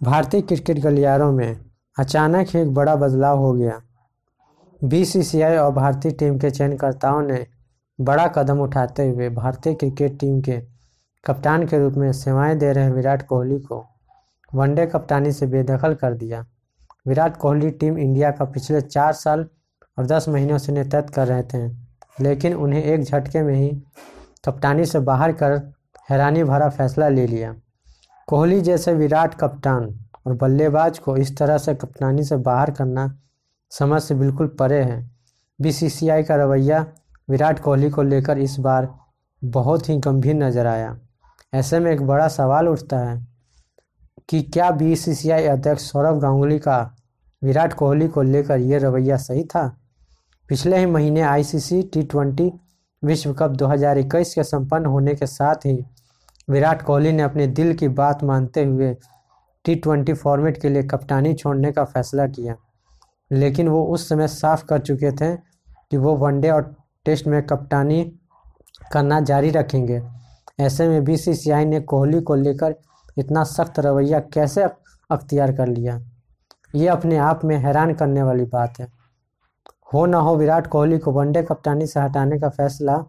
भारतीय क्रिकेट गलियारों में अचानक ही एक बड़ा बदलाव हो गया। बीसीसीआई और भारतीय टीम के चयनकर्ताओं ने बड़ा कदम उठाते हुए भारतीय क्रिकेट टीम के कप्तान के रूप में सेवाएँ दे रहे विराट कोहली को वनडे कप्तानी से बेदखल कर दिया। विराट कोहली टीम इंडिया का पिछले चार साल और दस महीनों से नेतृत्व कर रहे थे, लेकिन उन्हें एक झटके में ही कप्तानी से बाहर कर हैरानी भरा फैसला ले लिया। कोहली जैसे विराट कप्तान और बल्लेबाज को इस तरह से कप्तानी से बाहर करना समझ से बिल्कुल परे है। बीसीसीआई का रवैया विराट कोहली को लेकर इस बार बहुत ही गंभीर नज़र आया। ऐसे में एक बड़ा सवाल उठता है कि क्या बीसीसीआई अध्यक्ष सौरभ गांगुली का विराट कोहली को लेकर यह रवैया सही था? पिछले ही महीने आईसीसी टी ट्वेंटी विश्व कप 2021 के संपन्न होने के साथ ही विराट कोहली ने अपने दिल की बात मानते हुए टी ट्वेंटी फॉर्मेट के लिए कप्तानी छोड़ने का फैसला किया। लेकिन वो उस समय साफ़ कर चुके थे कि वो वनडे और टेस्ट में कप्तानी करना जारी रखेंगे। ऐसे में बीसीसीआई ने कोहली को लेकर इतना सख्त रवैया कैसे अख्तियार कर लिया? ये अपने आप में हैरान करने वाली बात है। हो ना हो, विराट कोहली को वनडे कप्तानी से हटाने का फैसला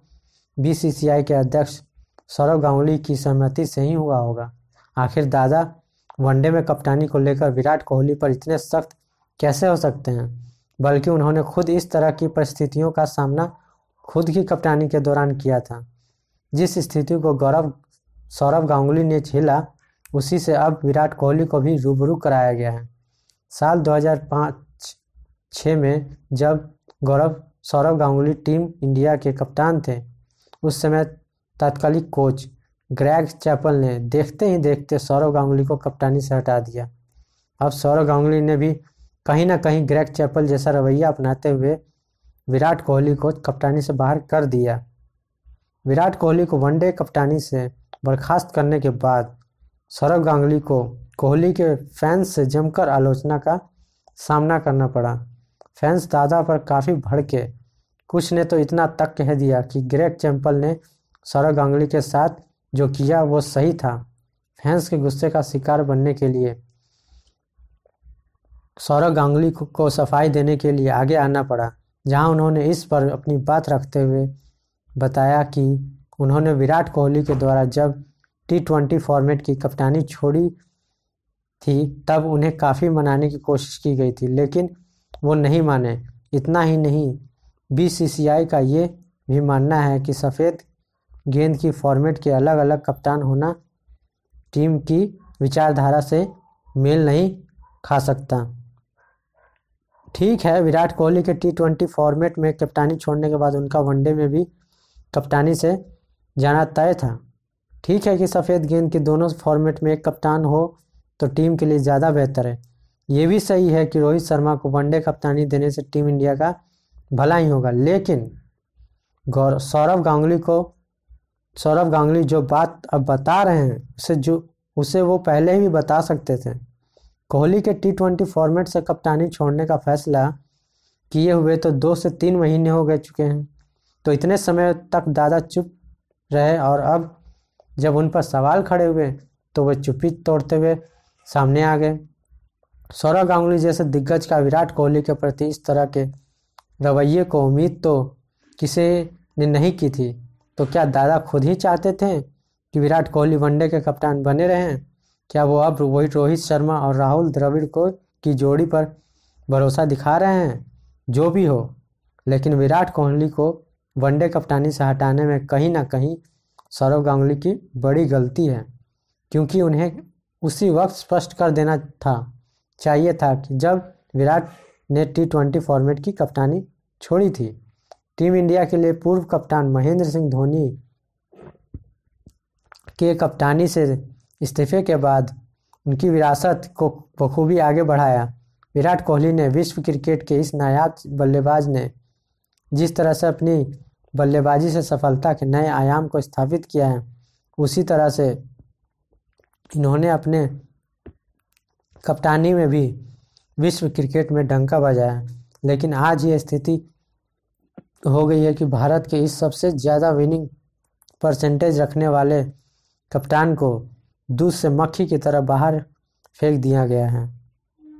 बीसीसीआई के अध्यक्ष सौरभ गांगुली की सहमति से ही हुआ होगा। आखिर दादा वनडे में कप्तानी को लेकर विराट कोहली पर इतने सख्त कैसे हो सकते हैं? बल्कि उन्होंने खुद इस तरह की परिस्थितियों का सामना खुद की कप्तानी के दौरान किया था। जिस स्थिति को गौरव सौरभ गांगुली ने झेला, उसी से अब विराट कोहली को भी रूबरू कराया गया है। साल 2005-6 में जब गौरव सौरभ गांगुली टीम इंडिया के कप्तान थे, उस समय तात्कालिक कोच ग्रैग चैपल ने देखते ही देखते सौरव गांगुली को कप्तानी से हटा दिया। अब सौरव गांगुली ने भी कहीं ना कहीं ग्रैग चैपल जैसा रवैया अपनाते हुए विराट कोहली को कप्तानी से बाहर कर दिया। विराट कोहली को वनडे कप्तानी से बर्खास्त करने के बाद सौरव गांगुली को कोहली के फैंस से जमकर आलोचना का सामना करना पड़ा। फैंस दादा पर काफ़ी भड़के। कुछ ने तो इतना तक कह दिया कि ग्रेग चैम्पल ने सौरव गांगुली के साथ जो किया वो सही था। फैंस के गुस्से का शिकार बनने के लिए, सौरव गांगुली को सफ़ाई देने के लिए आगे आना पड़ा, जहाँ उन्होंने इस पर अपनी बात रखते हुए बताया कि उन्होंने विराट कोहली के द्वारा जब टी ट्वेंटी फॉर्मेट की कप्तानी छोड़ी थी, तब उन्हें काफ़ी मनाने की कोशिश की गई थी, लेकिन वो नहीं माने। इतना ही नहीं बीसीसीआई का ये भी मानना है कि सफ़ेद गेंद की फॉर्मेट के अलग अलग कप्तान होना टीम की विचारधारा से मेल नहीं खा सकता। ठीक है, विराट कोहली के टी ट्वेंटी फॉर्मेट में कप्तानी छोड़ने के बाद उनका वनडे में भी कप्तानी से जाना तय था। ठीक है कि सफ़ेद गेंद के दोनों फॉर्मेट में एक कप्तान हो तो टीम के लिए ज़्यादा बेहतर है। ये भी सही है कि रोहित शर्मा को वनडे कप्तानी देने से टीम इंडिया का भला ही होगा, लेकिन गौरव सौरभ गांगुली को सौरभ गांगुली जो बात अब बता रहे हैं, उसे जो, उसे वो पहले ही बता सकते थे। कोहली के टी ट्वेंटी फॉर्मेट से कप्तानी छोड़ने का फैसला किए हुए तो दो से तीन महीने हो गए चुके हैं। तो इतने समय तक दादा चुप रहे और अब जब उन पर सवाल खड़े हुए तो वे चुप्पी तोड़ते हुए सामने आ गए। सौरभ गांगुली जैसे दिग्गज का विराट कोहली के प्रति इस तरह के रवैये को उम्मीद तो किसी ने नहीं की थी। तो क्या दादा खुद ही चाहते थे कि विराट कोहली वनडे के कप्तान बने रहें? क्या वो अब वही रोहित शर्मा और राहुल द्रविड़ को की जोड़ी पर भरोसा दिखा रहे हैं? जो भी हो, लेकिन विराट कोहली को वनडे कप्तानी से हटाने में कहीं ना कहीं सौरव गांगुली की बड़ी गलती है, क्योंकि उन्हें उसी वक्त स्पष्ट कर देना था, चाहिए था कि जब विराट ने टी ट्वेंटी फॉर्मेट की कप्तानी छोड़ी थी। टीम इंडिया के लिए पूर्व कप्तान महेंद्र सिंह धोनी के कप्तानी से इस्तीफे के बाद उनकी विरासत को बखूबी आगे बढ़ाया। विराट कोहली ने विश्व क्रिकेट के इस नायाब बल्लेबाज ने जिस तरह से अपनी बल्लेबाजी से सफलता के नए आयाम को स्थापित किया है, उसी तरह से इन्होंने अपने कप्तानी में भी विश्व क्रिकेट में डंका बजाया। लेकिन आज ये स्थिति हो गई है कि भारत के इस सबसे ज़्यादा विनिंग परसेंटेज रखने वाले कप्तान को दूध से मक्खी की तरह बाहर फेंक दिया गया है।